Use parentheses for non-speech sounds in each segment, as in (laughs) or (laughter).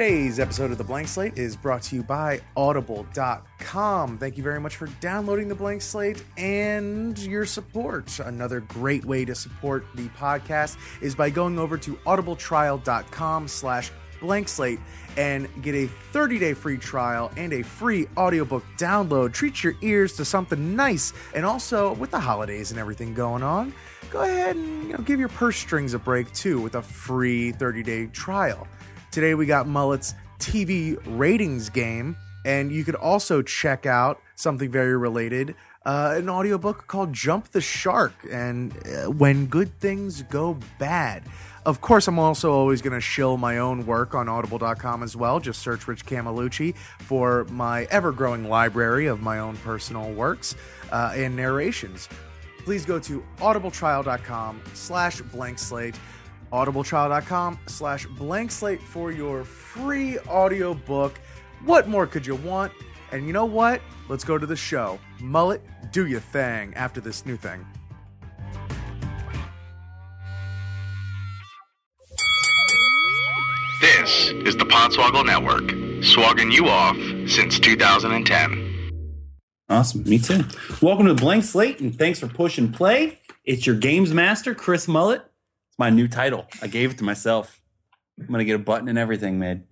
Today's episode of The Blank Slate is brought to you by Audible.com. Thank you very much for downloading The Blank Slate and your support. Another great way to support the podcast is by going over to audibletrial.com slash blank slate and get a 30-day free trial and a free audiobook download. Treat your ears to something nice. And also, with the holidays and everything going on, go ahead and you know, give your purse strings a break too with a free 30-day trial. Today we got Mullet's TV ratings game, and you could also check out something very related uh, an audiobook called Jump the Shark and uh, When Good Things Go Bad. Of course, I'm also always going to shill my own work on audible.com as well. Just search Rich Camelucci for my ever growing library of my own personal works uh, and narrations. Please go to audibletrial.com slash blank slate audibletrial.com slash blank slate for your free audiobook. What more could you want? And you know what? Let's go to the show. Mullet, do your thing after this new thing. This is the Podswoggle Network, swagging you off since 2010. Awesome. Me too. Welcome to Blank Slate, and thanks for push and play. It's your games master, Chris Mullet. My new title. I gave it to myself. I'm going to get a button and everything made.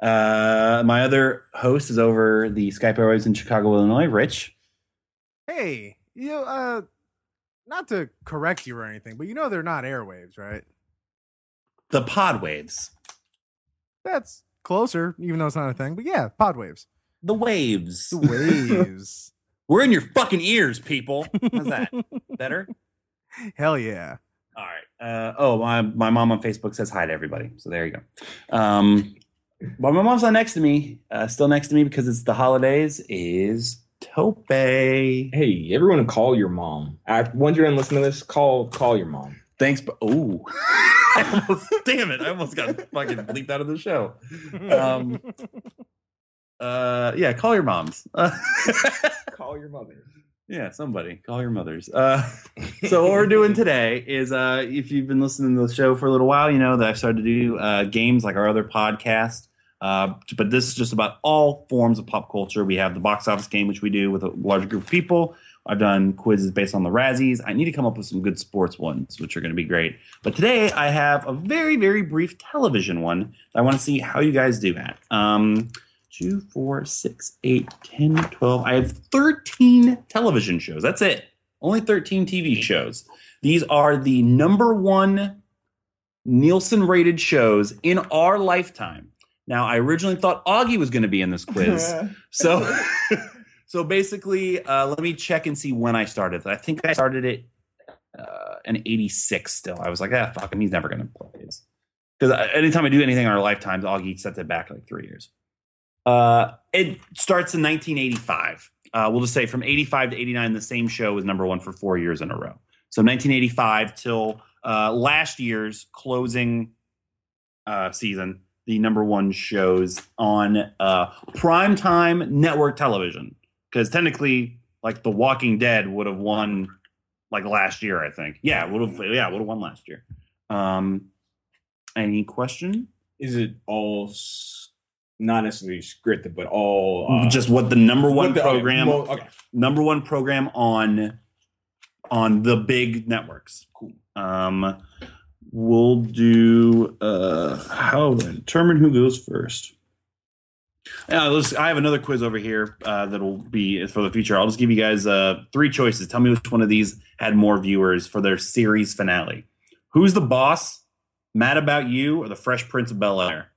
Uh, my other host is over the Skype Airwaves in Chicago, Illinois, Rich. Hey, you uh, not to correct you or anything, but you know they're not airwaves, right? The Pod Waves. That's closer, even though it's not a thing. But yeah, pod waves. The Waves. The waves. (laughs) We're in your fucking ears, people. How's that? (laughs) Better? Hell yeah. All right. Uh, oh, my, my mom on Facebook says hi to everybody. So there you go. Um, but my mom's not next to me, uh, still next to me because it's the holidays, is Tope. Hey, everyone, call your mom. I, once you're in listening to this, call call your mom. Thanks. But, oh, (laughs) damn it. I almost got fucking bleeped out of the show. Um, (laughs) uh, yeah, call your moms. (laughs) Call your mother. Yeah, somebody call your mothers. Uh, (laughs) so what we're doing today is, uh, if you've been listening to the show for a little while, you know that I've started to do uh, games like our other podcast. Uh, but this is just about all forms of pop culture. We have the box office game, which we do with a larger group of people. I've done quizzes based on the Razzies. I need to come up with some good sports ones, which are going to be great. But today I have a very, very brief television one. I want to see how you guys do that. Um, two, four, six, eight, 10, 12. I have 13 television shows. That's it. Only 13 TV shows. These are the number one Nielsen rated shows in our lifetime. Now, I originally thought Augie was going to be in this quiz. (laughs) so, (laughs) so basically, uh, let me check and see when I started. I think I started it uh, in 86 still. I was like, ah, fuck him. He's never going to play this. Because anytime I do anything in our lifetimes, Augie sets it back like three years. Uh, it starts in 1985. Uh, we'll just say from 85 to 89, the same show was number one for four years in a row. So 1985 till uh, last year's closing uh, season, the number one shows on uh, primetime network television. Because technically, like The Walking Dead would have won like last year, I think. Yeah, would have. Yeah, would have won last year. Um, any question? Is it all not necessarily scripted, but all uh, Just what the number one the- okay, program, Okay, number one program on on the big networks. Cool. Um, we'll do uh, how determine who goes first. Yeah, let's, I have another quiz over here uh, that'll be for the future. I'll just give you guys uh, three choices. Tell me which one of these had more viewers for their series finale. Who's the boss? Mad About You or The Fresh Prince of Bel Air?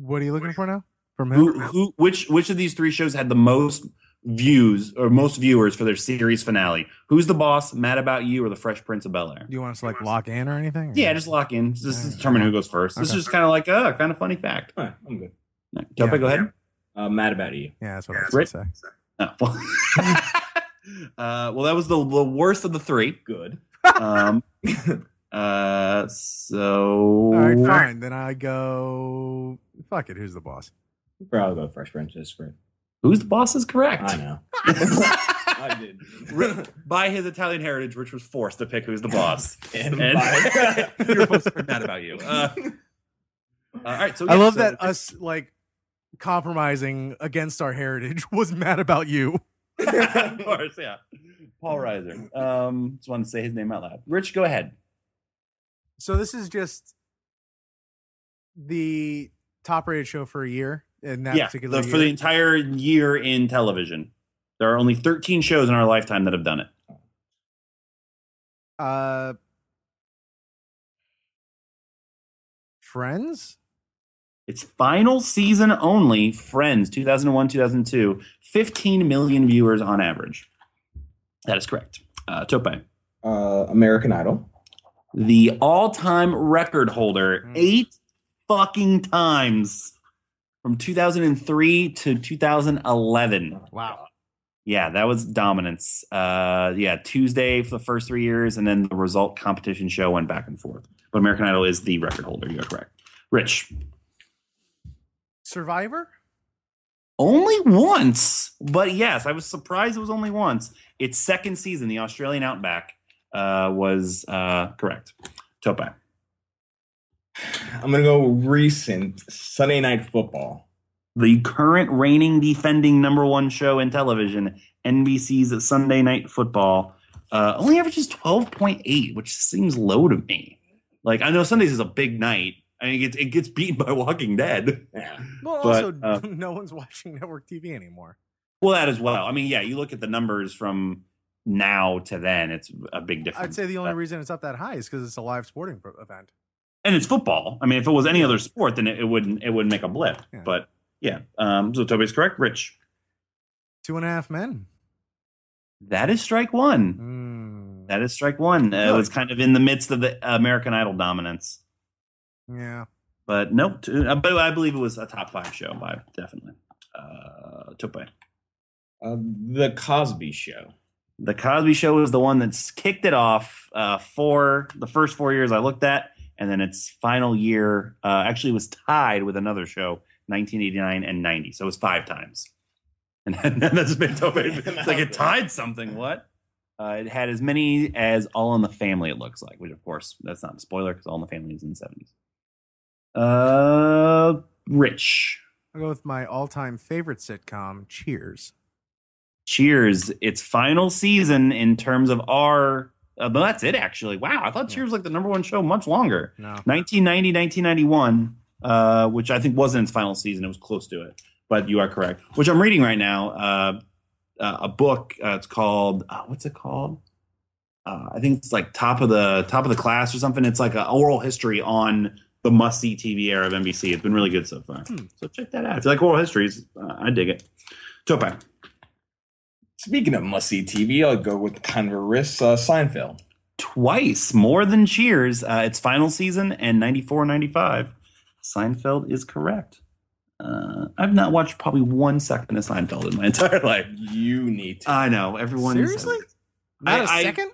What are you looking for now? From Who, who? who, which, which of these three shows had the most views or most viewers for their series finale? Who's the boss? Mad About You or The Fresh Prince of Bel Air? Do you want us to like lock in or anything? Yeah, just lock in. Just Alright. determine who goes first. This is just kind of like a kind of funny fact. All right, I'm good. Tope, Yeah. go ahead. Uh, mad about you. yeah, that's what I was Right. gonna say. Oh, (laughs) well. (laughs) uh, well, that was the, the worst of the three. Good. Um, (laughs) uh, so All right, fine. Then I go. Fuck it. Who's the boss? Probably go Fresh Prince is great. who's the boss is correct. I know. (laughs) I did. By his Italian heritage, Rich was forced to pick who's the boss. (laughs) And And- by- You're supposed to be mad about you. Uh, all right, so I love so- that us like compromising against our heritage (laughs) was mad about you. of course, yeah. Paul Reiser. Um, just wanted to say his name out loud. Rich, go ahead. So this is just the top rated show for a year in that yeah, particular the- for the entire year in television. There are only 13 shows in our lifetime that have done it. uh Friends? Its final season only, Friends, 2001 2002, 15 million viewers on average. That is correct. Uh, Tope. Uh, American Idol. The all time record holder, Mm. eight fucking times from 2003 to 2011. Wow. Yeah, that was dominance. Uh, yeah, Tuesday for the first three years, and then the result competition show went back and forth. But American Idol is the record holder. You're correct. Rich, Survivor? only once, but yes, I was surprised it was only once. Its second season, the Australian Outback, uh, was uh, correct. Tope. I'm gonna go recent Sunday Night Football. the current reigning defending number one show in television, NBC's Sunday Night Football, uh, only averages 12.8, which seems low to me. Like, I know Sundays is a big night. I mean, it gets, it gets beaten by Walking Dead. Yeah. Well, But, also, uh, (laughs) no one's watching network TV anymore. Well, that as well. I mean, yeah, you look at the numbers from now to then, it's a big difference. I'd say the only reason it's up that high is because it's a live sporting event. and it's football. I mean, if it was any other sport, then it, it wouldn't it wouldn't make a blip. Yeah. But yeah, um, so Toby's correct. Rich, Two and a half men. that is strike one. Mm, That is strike one. Uh, it was kind of in the midst of the American Idol dominance. yeah. But nope, uh, but I believe it was a top five show by definitely. Uh, Tope. Uh, the Cosby Show. The Cosby Show was the one that's kicked it off uh, for the first four years I looked at, and then its final year uh, actually was tied with another show, 1989 and 90. So it was five times. (laughs) And then that's been Tope. (laughs) It's like it tied something. What? Uh, it had as many as All in the Family. It looks like, which of course that's not a spoiler because All in the Family is in the 70s. Uh, Rich. I'll go with my all time favorite sitcom, Cheers. Cheers, its final season in terms of our. Uh, but that's it, actually. Wow, I thought. Cheers was like the number one show much longer. No. 1990, 1991, uh, which I think wasn't its final season. It was close to it. But you are correct. Which I'm reading right now, uh, uh, a book. Uh, it's called, uh, what's it called? Uh, I think it's like top of the top of the class or something. It's like an oral history on the must see TV era of NBC. It's been really good so far. Hmm. So check that out. If you like oral histories, uh, I dig it. Tope. Speaking of must see TV, I'll go with kind of a risk. Uh, Seinfeld. twice more than Cheers. Uh, its final season and 94 95. Seinfeld is correct. Uh, I've not watched probably one second of Seinfeld in my (laughs) entire life. You need to. I know everyone. Seriously? Not a I- I- second?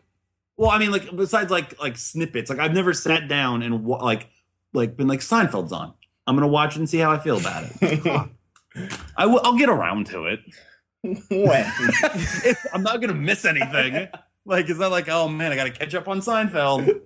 Well, I mean, like besides like like snippets, like I've never sat down and wa- like like been like Seinfeld's on. I'm gonna watch it and see how I feel about it. (laughs) I will. I'll get around to it. When? (laughs) I'm not gonna miss anything. like it's not like oh man, I got to catch up on Seinfeld.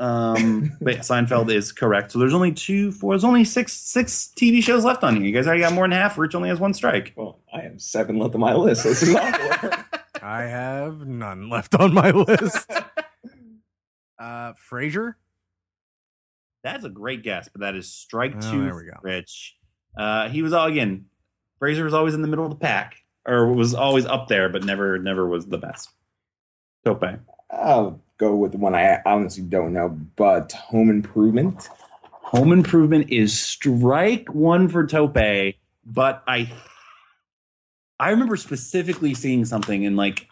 Um, but yeah, Seinfeld is correct. So there's only two, four. There's only six, six TV shows left on here. You guys already got more than half. Rich only has one strike. well, I have seven left on my list. So this is awkward. (laughs) I have none left on my list. (laughs) uh Frasier? That's a great guess, but that is strike Oh, two. there we go. Rich. Uh, he was all again. Frasier was always in the middle of the pack, or was always up there, but never, never was the best. Tope. I'll go with the one I honestly don't know, but Home Improvement. Home Improvement is strike one for Tope, but I I remember specifically seeing something in like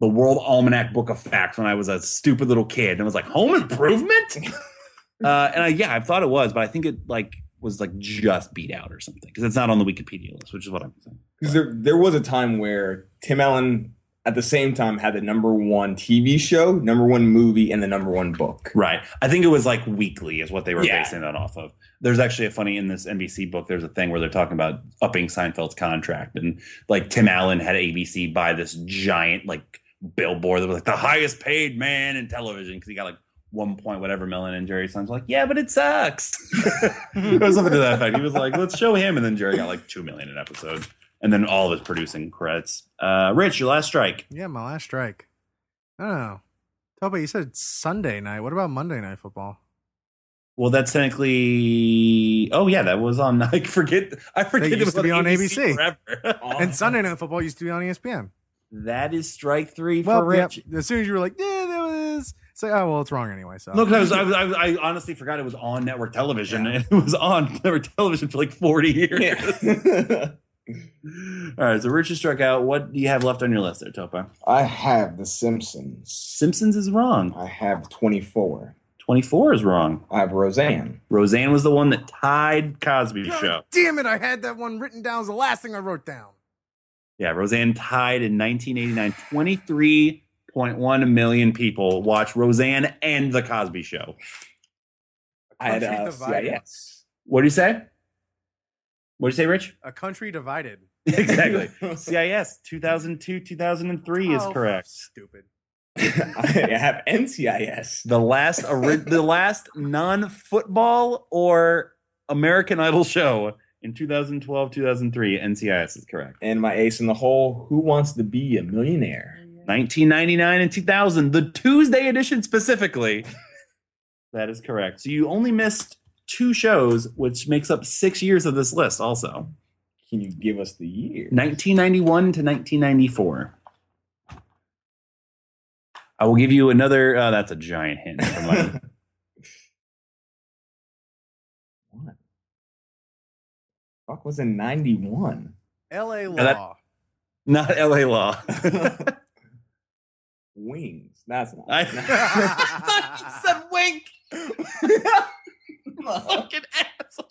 the World Almanac Book of Facts when I was a stupid little kid and I was like, Home Improvement? (laughs) uh, and I, yeah, I thought it was, but I think it like was like just beat out or something because it's not on the Wikipedia list, which is what I'm saying. Because there, there was a time where Tim Allen, at the same time, had the number one TV show, number one movie, and the number one book. Right. I think it was like weekly is what they were Yeah. basing that off of. There's actually a funny in this NBC book. There's a thing where they're talking about upping Seinfeld's contract, and like Tim Allen had ABC buy this giant like billboard that was like the highest paid man in television because he got like one point, whatever, Mellon and Jerry Sons like, yeah, but it sucks. (laughs) it was something to that effect. He was like, let's show him, and then Jerry got like two million an episode, and then all of his producing credits. Uh, Rich, your last strike. Yeah, my last strike. I don't know. Toby, you said Sunday night. What about Monday night football? Well, that's technically. Oh yeah, that was on. (laughs) I forget. I forget it was to be on ABC. forever. (laughs) And Sunday night football used to be on ESPN. that is strike three Well, for Rich. as soon as you were like, yeah, that was. Say, oh well, it's wrong anyway. So Look, I was, I, was, I, was, I honestly forgot it was on network television. and (laughs) It was on network television for like forty years. Yeah. (laughs) All right, so Rich has struck out. What do you have left on your list there, Topa? I have The Simpsons. Simpsons is wrong. I have 24. Twenty-four is wrong. I have Roseanne. Roseanne was the one that tied Cosby's God show. damn it! I had that one written down as the last thing I wrote down. Yeah, Roseanne tied in 1989. 23.1 million people watch Roseanne and The Cosby Show. I had Country uh, divided. CSI. What do you say? What do you say, Rich? A country divided (laughs) exactly. (laughs) CSI 2002 2003 is Oh, correct. Stupid. (laughs) I have NCIS. The last the last non-football or American Idol show in 2012 2003 NCIS is correct. And my ace in the hole, Who Wants to Be a Millionaire? 1999 and 2000, the Tuesday edition specifically. (laughs) that is correct. So you only missed two shows, which makes up six years of this list. Also, Can you give us the year? 1991 to 1994. I will give you another. Uh, that's a giant hint. From my, (laughs) what? Fuck was in 91. L.A. Law. that- not LA Law. (laughs) Wings. That's not. I, I (laughs) (laughs) thought you said wink. (laughs) Fucking asshole.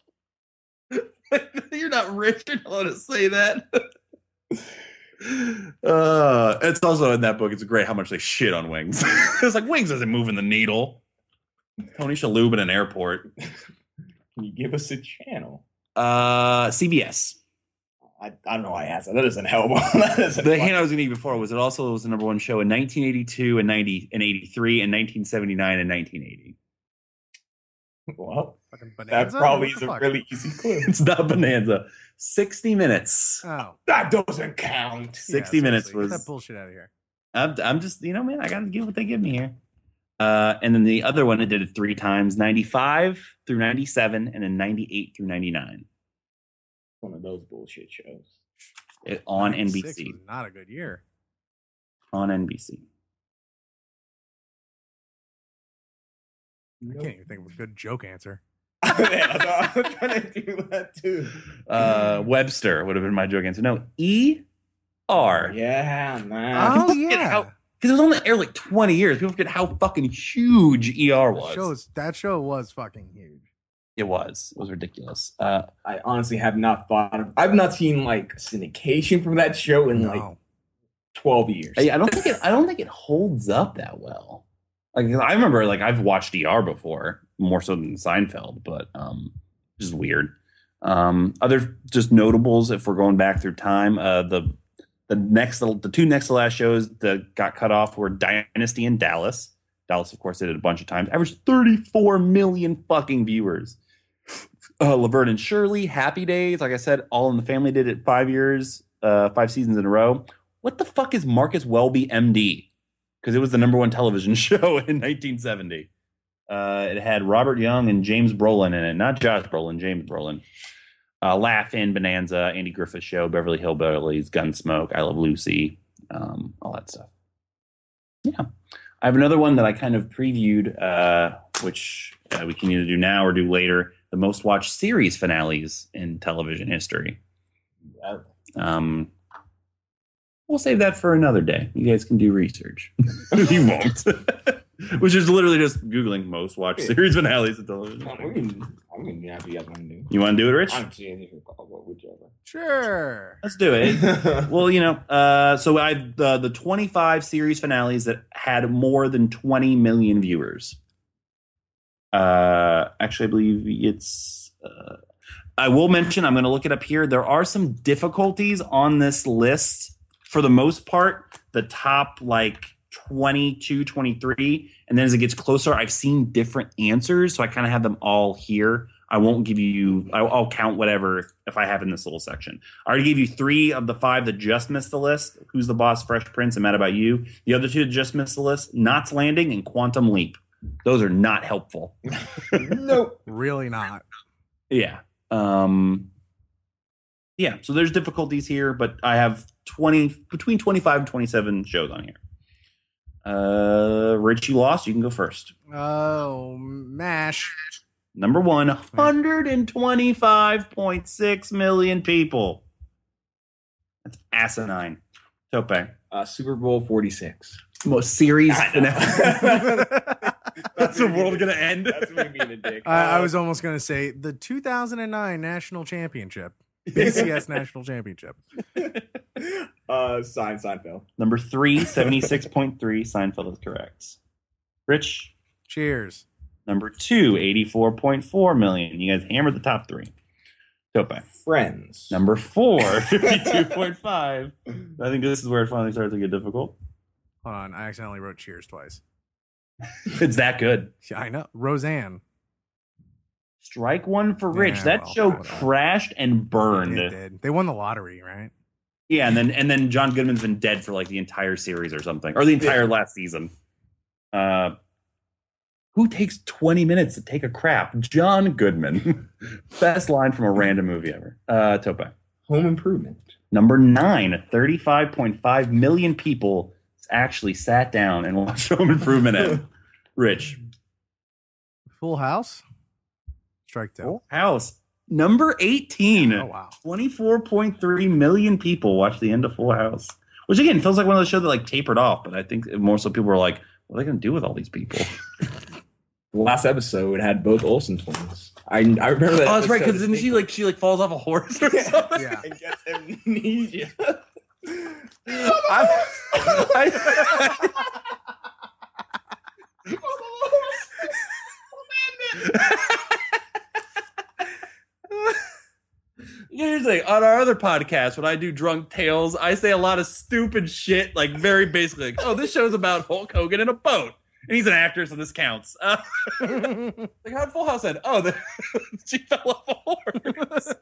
You're not rich. You're not allowed to say that. Uh, it's also in that book. It's great how much they shit on Wings. it's like Wings isn't moving the needle. Tony Shalhoub in an airport. Can you give us a channel? Uh, CBS. I, I don't know why I asked that. That doesn't help. (laughs) that doesn't The hint I was going to give before was it also was the number one show in 1982 and 90 and 83 and 1979 and 1980. Well, that probably is a fuck? really easy clue. It's not Bonanza. 60 minutes. Oh, that doesn't count. 60 yeah, minutes seriously. Get was- that bullshit out of here. I'm, I'm just, you know, man, I got to give what they give me here. Uh, and then the other one, it did it three times 95 through 97, and then 98 through 99 One of those bullshit shows. It- on NBC. Not a good year. On NBC. I can't even think of a good joke answer. (laughs) (laughs) yeah, I was trying to do that too. Uh, Webster would have been my joke answer. No, E R. Yeah, man. Oh yeah, Because it was on the air like 20 years. People forget how fucking huge ER That was. shows that show was fucking huge. It was. It was ridiculous. Uh, I honestly have not thought of. I've not seen like syndication from that show in like twelve years. I I don't think it. I don't think it holds up that well. Like I remember, like I've watched ER before, more so than Seinfeld, but um, just weird. Um, other just notables if we're going back through time. Uh, the the next the two next to last shows that got cut off were Dynasty and Dallas. Dallas, of course, did it a bunch of times. Averaged 34 million fucking viewers. Uh, Laverne and Shirley, Happy Days, like I said, All in the Family did it five years, uh, five seasons in a row. What the fuck is Marcus Welby, MD? Because it was the number one television (laughs) show in 1970. Uh, it had Robert Young and James Brolin in it, not Josh Brolin, James Brolin. Uh, Laugh In, Bonanza, Andy Griffith Show, Beverly Hillbillies, Gunsmoke, I Love Lucy, um, all that stuff. Yeah. I have another one that I kind of previewed, uh, which uh, we can either do now or do later. The most watched series finales in television history. Um, we'll save that for another day. You guys can do research. (laughs) (laughs) you won't. (laughs) Which is literally just googling most watched series finales in television. I'm gonna, I'm gonna be happy you guys want to do. You want to do it, Rich? I'm seeing if you call whichever. sure. Let's do it. well, you know, uh, so I the the 25 series finales that had more than 20 million viewers. Uh, actually, I believe it's. Uh, I will mention. I'm going to look it up here. There are some difficulties on this list. For the most part, the top like 22, 23. And then as it gets closer, I've seen different answers. So I kind of have them all here. I won't give you, I'll, count whatever if I have in this little section. I already gave you three of the five that just missed the list Who's the Boss, Fresh Prince, and Mad About You. The other two that just missed the list Knots Landing and Quantum Leap. Those are not helpful. nope. (laughs) Really not. Yeah. Um Yeah, so there's difficulties here, but I have 20 between 25 and 27 shows on here. Uh Richie lost, you can go first. Oh, mash. Number 1, 125.6 million people. That's asinine. Tope. Uh, Super Bowl 46. Most series finale. (laughs) (laughs) (laughs) That's the world gonna end. That's me being a dick. (laughs) I, I was almost going to say the 2009 National Championship, BCS (laughs) National Championship. uh, sign Seinfeld. Number 3, 76.3 Seinfeld is correct. Rich, Cheers. Number two, 84.4 million. You guys hammered the top three. Tope. Friends. Number four, 52.5. I think this is where it finally starts to get difficult. Hold on, I accidentally wrote Cheers twice. (laughs) It's that good. Yeah, I know. Roseanne. Strike one for Rich. Yeah, that well, show crashed and burned. It did. They won the lottery, right? Yeah, and then and then John Goodman's been dead for like the entire series or something, or the entire last season. Uh, who takes 20 minutes to take a crap? John Goodman. (laughs) Best line from a random movie ever. Uh, Tope. Home Improvement. Number nine, 35.5 million people actually sat down and watched (laughs) Home Improvement at Rich. Full House. Strike two. Full House. Number 18. Oh wow. 24.3 million people watched the end of Full House. Which again feels like one of those shows that like tapered off, but I think more so people were like, what are they gonna do with all these people? (laughs) The last episode had both Olsen twins. I, I remember that. oh, that's right, episode because then she like she like falls off a horse or (laughs) something. Yeah. and gets amnesia. I- I- Here's the thing. On our other podcast, when I do drunk tales, I say a lot of stupid shit, like very basically, like, "Oh, this show's about Hulk Hogan in a boat, and he's an actor, so this counts." Uh, (laughs) like how Full House said, "Oh, the, (laughs) she fell off a horse."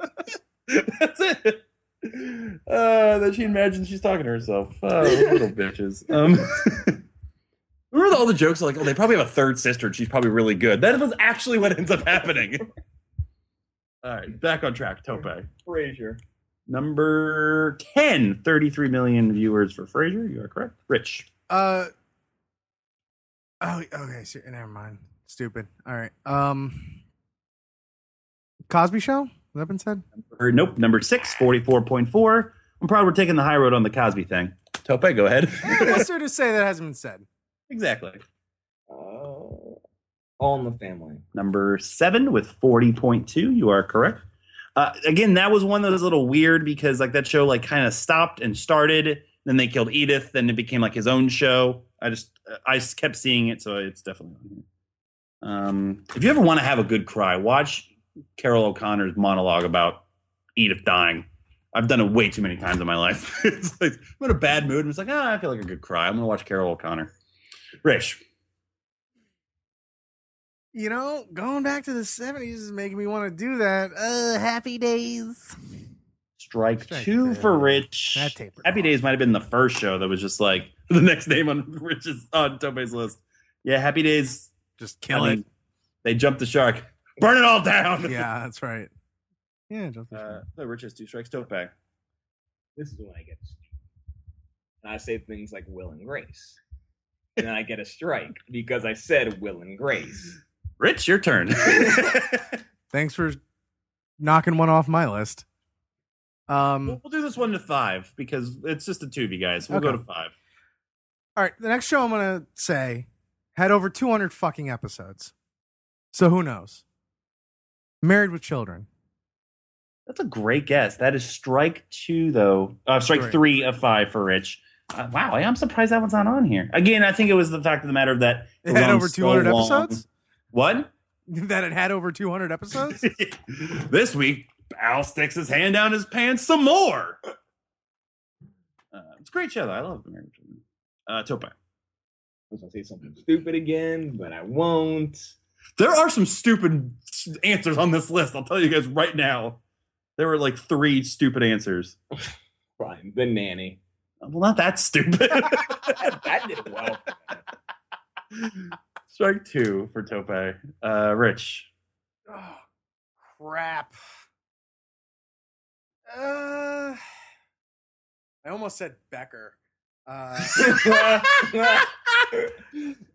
(laughs) That's it. Uh, then she imagines she's talking to herself. Oh, (laughs) little bitches. Um, (laughs) remember all the jokes like, "Oh, they probably have a third sister, and she's probably really good." That was actually what ends up happening. (laughs) All right, back on track. Tope. Frasier. Number 10, 33 million viewers for Frasier. You are correct. Rich. Uh. Oh, okay. So, never mind. Stupid. All right. Um. Cosby Show. Has that been said? Or nope, number six, 44.4. I'm proud we're taking the high road on the Cosby thing. Tope, go ahead. (laughs) What's there to say that hasn't been said? exactly. Uh, all in the family. Number seven with 40.2. You are correct. Uh, again, that was one that was a little weird because like that show like kind of stopped and started. Then they killed Edith. Then it became like his own show. I just I just kept seeing it, so it's definitely on here. Um, if you ever want to have a good cry, watch Carroll O'Connor's monologue about Edith dying. I've done it way too many times in my life. (laughs) it's like I'm in a bad mood and it's like, ah, I feel like a good cry. I'm gonna watch Carroll O'Connor. Rich, You know, going back to the 70s is making me want to do that. Uh, happy days. strike, Strike two two. for Rich. That tapered Happy off. Days might have been the first show that was just like (laughs) the next name on Rich's on Tope's list. Yeah, Happy Days. Just I mean, it. They jumped the shark. Burn it all down. Yeah, (laughs) that's right. Yeah, just Uh, no, Rich has two strikes. don't Tope. This is when I get. And I say things like Will and Grace. And then I get a strike because I said Will and Grace. Rich, your turn. (laughs) Thanks for knocking one off my list. we'll, Um, we'll do this one to five because it's just a two of you guys. We'll go to five. all right, the next show I'm gonna say had over 200 fucking episodes. So who knows? Married with Children. That's a great guess. That is strike two, though. Uh, strike Three. three of five for Rich. Uh, wow, I'm surprised that one's not on here. Again, I think it was the fact of the matter that It was had on over so 200 long. episodes. What? (laughs) that it had over 200 episodes. (laughs) this week, Al sticks his hand down his pants some more. Uh, it's a great show, though. I love the Married with Children. Uh, Tope. was gonna say something stupid again, but I won't. There are some stupid answers on this list. I'll tell you guys right now. There were like three stupid answers. (laughs) Fine, the nanny. Well, not that stupid. (laughs) that did well. (laughs) Strike two for Tope. Uh, Rich. Oh, crap. Uh, I almost said Becker. Uh, (laughs)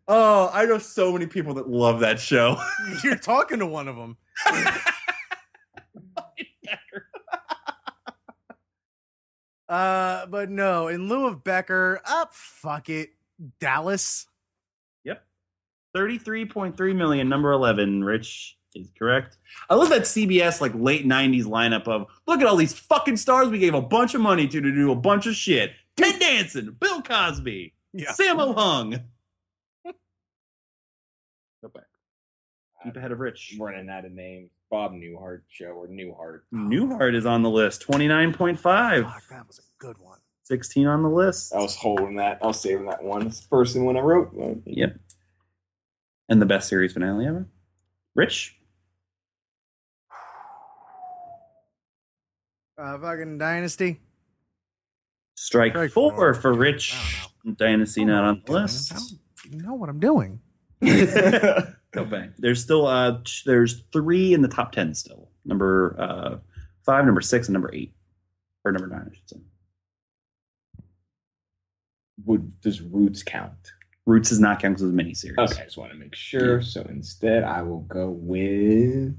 oh, I know so many people that love that show. (laughs) you're talking to one of them. (laughs) Uh, but no, in lieu of Becker, up, fuck it, Dallas. Yep. 33.3 million, number 11, Rich is correct. I love that CBS like late 90s lineup of look at all these fucking stars we gave a bunch of money to to do a bunch of shit. Ted Danson, Bill Cosby, Yeah. Sammo Hung. Go back. Keep ahead of Rich. running out of names. Bob Newhart show or Newhart. Newhart is on the list, 29.5. Fuck, that was a good one. 16 on the list. I was holding that. I was saving that one. It's the first one I wrote. Yep. And the best series finale ever. Rich? Uh, fucking Dynasty. Strike, Strike four, four. for Rich. Dynasty not on the I list. don't know what I'm doing. (laughs) Go back. There's still uh t- there's three in the top ten still. Number uh five, number six, and number eight. Or number nine, I should say. Would does Roots count? Roots is not counted as a miniseries. Okay, I just want to make sure. So instead, I will go with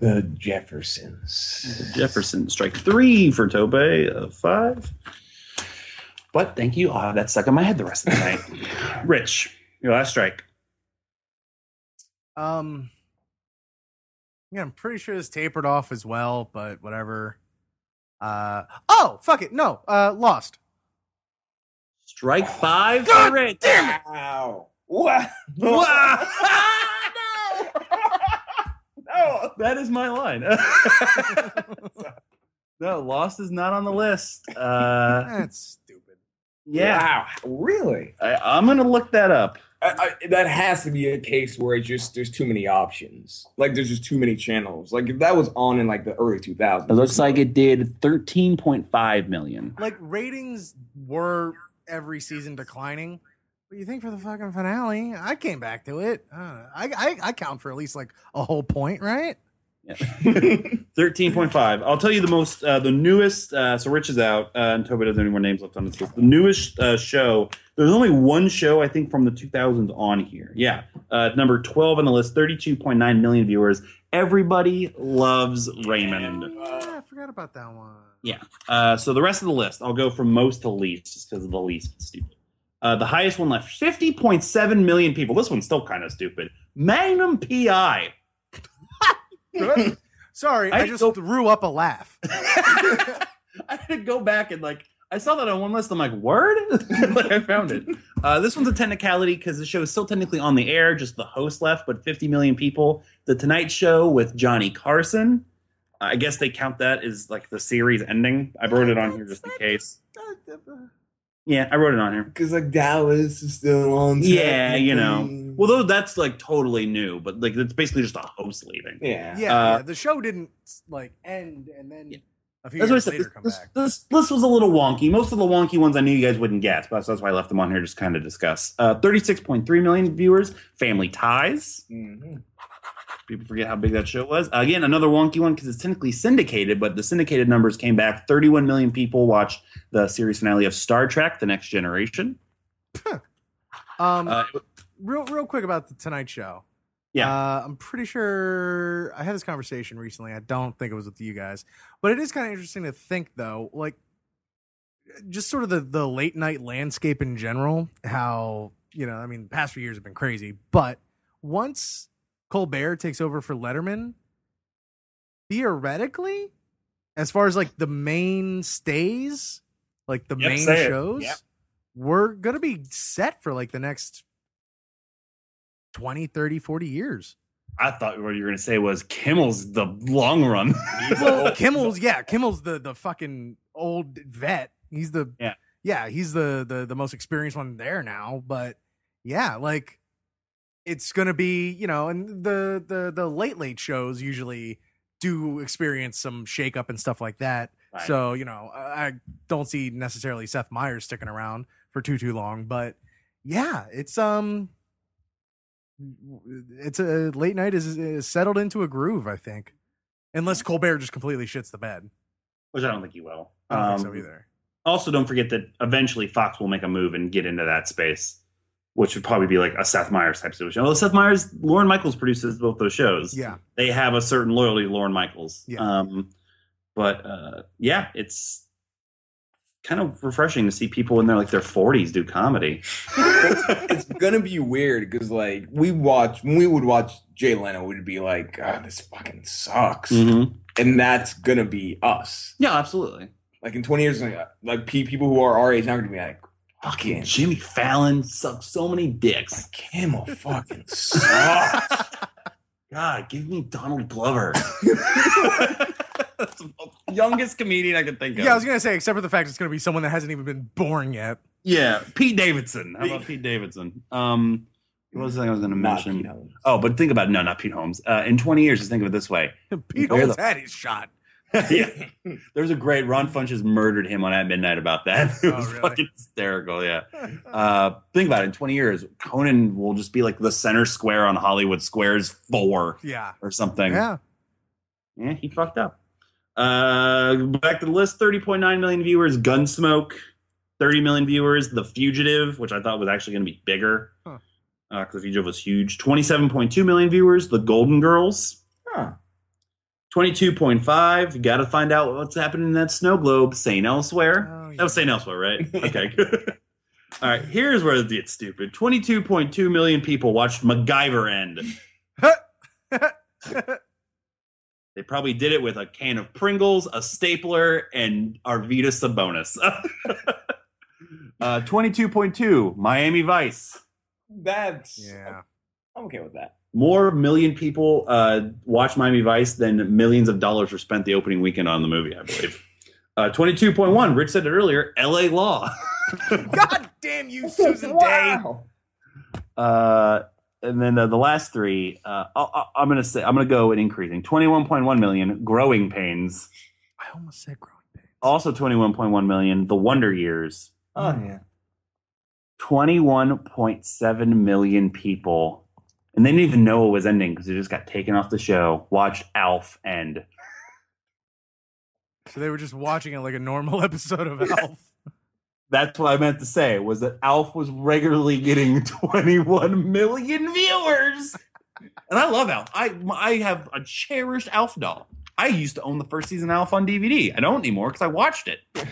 the Jeffersons. Jefferson, strike three for Tope of five. But thank you. I'll have that stuck in my head the rest of the night. (laughs) Rich, your last strike. Um, yeah, I'm pretty sure this tapered off as well, but whatever. Uh, oh, fuck it, no, uh, lost. Strike five God for Rich. damn it! Wow! Wow! Wow. (laughs) (laughs) no, that is my line. (laughs) no, Lost is not on the list. Uh, That's stupid. yeah, Wow! Really? I, I'm gonna look that up. I, I, that has to be a case where it's just there's too many options. Like there's just too many channels. Like if that was on in like the early 2000s, It looks like it did 13.5 million. Like ratings were every season declining. But you think for the fucking finale, I came back to it. Uh, I, I I count for at least like a whole point, right? 13.5. (laughs) I'll tell you the most, uh, the newest. Uh, so Rich is out, uh, and Toby doesn't have any more names left on this list. The newest uh, show. There's only one show I think from the 2000s on here. Yeah, uh, number 12 on the list. 32.9 million viewers. Everybody loves Raymond. Oh, yeah, I forgot about that one. Uh, so the rest of the list, I'll go from most to least, just because of the least is stupid. Uh, the highest one left, 50.7 million people. This one's still kind of stupid. Magnum PI. Sorry, I I, just don't- threw up a laugh. (laughs) I had to go back and like I saw that on one list. I'm like, word? (laughs) like I found it. Uh, this one's a technicality because the show is still technically on the air, just the host left, but 50 million people. The Tonight Show with Johnny Carson. I guess they count that as like the series ending. I wrote it on here just in case. Yeah, I wrote it on here. (laughs) because like Dallas is still on. Yeah, you know. Technically. Well, though that's like totally new, but like it's basically just a host leaving. yeah, Yeah, Uh, yeah, the show didn't like end and then Yeah. a few That's years later This, come this, back. this list was a little wonky. Most of the wonky ones I knew you guys wouldn't get, but that's why I left them on here just kind of discuss. Uh, 36.3 million viewers. Family Ties. Mhm. People forget how big that show was. Again, another wonky one because it's technically syndicated, but the syndicated numbers came back. 31 million people watched the series finale of Star Trek: The Next Generation. Um, Uh, real real quick about the Tonight Show. Yeah. uh, I'm pretty sure I had this conversation recently. I don't think it was with you guys, but it is kind of interesting to think though, like just sort of the the late night landscape in general. How you know, I mean, the past few years have been crazy, but once Colbert takes over for Letterman, theoretically, as far as like the main stays, like the Yep, main shows, Yep. we're gonna be set for like the next 20 30 40 years I thought what you were going to say was Kimmel's the long run. well (laughs) kimmel's yeah kimmel's the the fucking old vet he's the Yeah. yeah, he's the the the most experienced one there now. But yeah, like it's gonna be you know, and the the the late late shows usually do experience some shakeup and stuff like that. Right. So you know, I I don't see necessarily Seth Meyers sticking around for too too long. But yeah, it's um. It's a late night is, is settled into a groove, I think, unless Colbert just completely shits the bed. which I don't think he will. I don't Um, think so either. Also, don't forget that eventually Fox will make a move and get into that space, which would probably be like a Seth Meyers type situation. Although Seth Meyers, Lorne Michaels produces both those shows. Yeah, They have a certain loyalty to Lorne Michaels. Yeah. Um, but uh, yeah, it's kind of refreshing to see people in their like their 40s do comedy. it's gonna be weird because like we watch when we would watch Jay Leno, we'd be like, God, this fucking sucks, Mhm. and that's gonna be us. Yeah, absolutely. Like in twenty years, like, like people who are our age now are gonna be like, fucking Jimmy Fallon sucks so many dicks. like Kimmel fucking sucks. (laughs) God, give me Donald Glover. (laughs) That's the youngest comedian I could think of. yeah. I was gonna say, except for the fact it's gonna be someone that hasn't even been born yet. Yeah, Pete Davidson. How about Pete Davidson? Um, what was the thing I was going to Not mention? Pete Holmes. Oh, but think about no, not Pete Holmes. Uh, in 20 years, just think of it this way. (laughs) Pete Where Holmes the- had his shot. (laughs) yeah, there's a great Ron Funches murdered him on At Midnight about that. (laughs) It Oh, was really? fucking hysterical. Yeah. Uh, think about it. In 20 years, Conan will just be like the center square on Hollywood Squares four yeah, or something. yeah. Yeah, he fucked up. Uh, back to the list 30.9 million viewers. Gunsmoke, 30 million viewers. The Fugitive, which I thought was actually going to be bigger Huh. because The Fugitive was huge. 27.2 million viewers. The Golden Girls, Huh. 22.5. You got to find out what's happening in that snow globe. St. Elsewhere. Oh, That was St. Elsewhere, right? (laughs) Okay. (laughs) All right, here's where it gets stupid. 22.2 million people watched MacGyver end. (laughs) They probably did it with a can of Pringles, a stapler, and Arvydas Sabonis. (laughs) uh, 22.2, Miami Vice. That's yeah. I'm okay with that. More million people uh, watched Miami Vice than millions of dollars were spent the opening weekend on the movie, I believe. Uh, 22.1, Rich said it earlier, LA Law. (laughs) God damn you, Susan Dey. (laughs) Wow. Uh, and then uh, the last three, uh, I'll- I'm gonna say I'm gonna go in increasing. 21.1 million, Growing Pains. I almost said growing pains. Also 21.1 million, The Wonder Years. Oh yeah. 21.7 million people, and they didn't even know it was ending because it just got taken off the show. Watched Alf end. So they were just watching it like a normal (laughs) episode of Alf. (laughs) That's what I meant to say was that Alf was regularly getting (laughs) 21 million viewers. And I love Alf. I I have a cherished Alf doll. I used to own the first season of Alf on DVD. I don't anymore because I watched it. (laughs)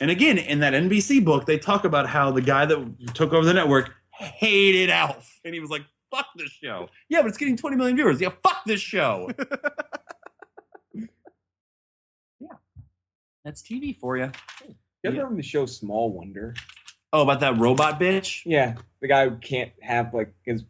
And again, in that NBC book, they talk about how the guy that took over the network hated Alf. And he was like, fuck this show. Yeah, but it's getting 20 million viewers. Yeah, fuck this show. (laughs) yeah. That's TV for you. You guys remember the show Small Wonder? Oh, about that robot bitch? Yeah, the guy who can't have like his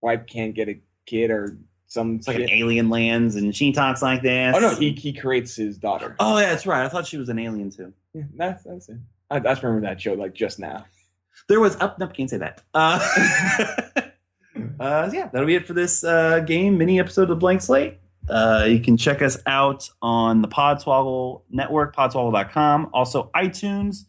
wife can't get a kid or some. It's like an alien lands and she talks like this. Oh no, he he creates his daughter. Oh, yeah, that's right. I thought she was an alien too. Yeah, that's that's it. I, I just remember that show like just now. There was up. Nope, can't say that. Uh, (laughs) (laughs) uh, yeah, that'll be it for this uh, game mini episode of Blank Slate. Uh, you can check us out on the Podswoggle Network, podswoggle.com. Also, iTunes.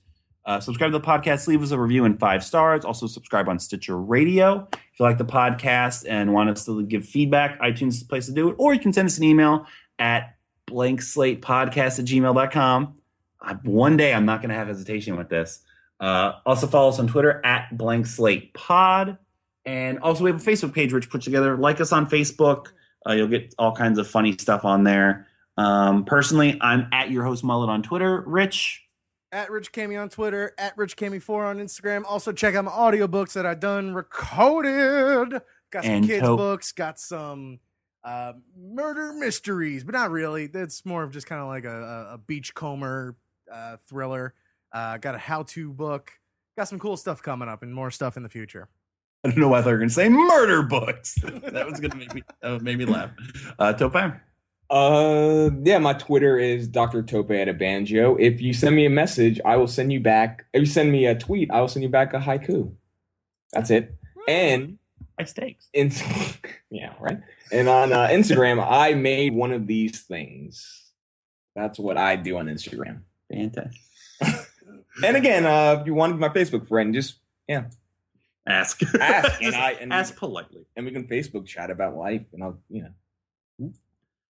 Uh, subscribe to the podcast, leave us a review and five stars. Also, subscribe on Stitcher Radio. If you like the podcast and want us to give feedback, iTunes is the place to do it. Or you can send us an email at blankslatepodcast at gmail.com. I, one day I'm not going to have hesitation with this. Uh, also follow us on Twitter at blank slate pod. And also we have a Facebook page which put together. Like us on Facebook. Uh, you'll get all kinds of funny stuff on there. Um, personally, I'm at your host mullet on Twitter. Rich. at Rich Cami on Twitter, at Rich Cami4 on Instagram. Also check out my audiobooks that I done recorded. Got some And kids to- books, got some uh, murder mysteries, but not really. That's more of just kind of like a, a, beachcomber uh, thriller. Uh, got a how-to book. Got some cool stuff coming up and more stuff in the future. I don't know why I thought you were going to say murder books. (laughs) that was going to make me, that made me laugh. Uh, Topam. Uh, yeah, my Twitter is Dr. Tope at a banjo. If you send me a message, I will send you back. If you send me a tweet, I will send you back a haiku. That's it. And High stakes. in, (laughs) yeah, right. And on uh, Instagram, I made one of these things. That's what I do on Instagram. Fantastic. And again, uh, if you want to be my Facebook friend, just Ask. ask, and (laughs) I and, Ask politely. and we can Facebook chat about life, and I'll you know.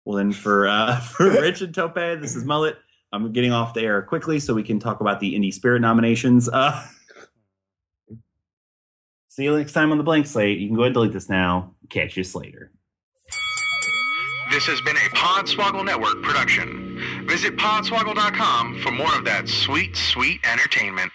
Well, then for uh, (laughs) for Rich and Tope, this is Mullet. I'm getting off the air quickly so we can talk about the Indie Spirit nominations. Uh, (laughs) see you next time on the blank slate. You can go ahead and delete this now. Catch you later. This has been a Podswoggle Network production. Visit podswoggle.com for more of that sweet, sweet entertainment.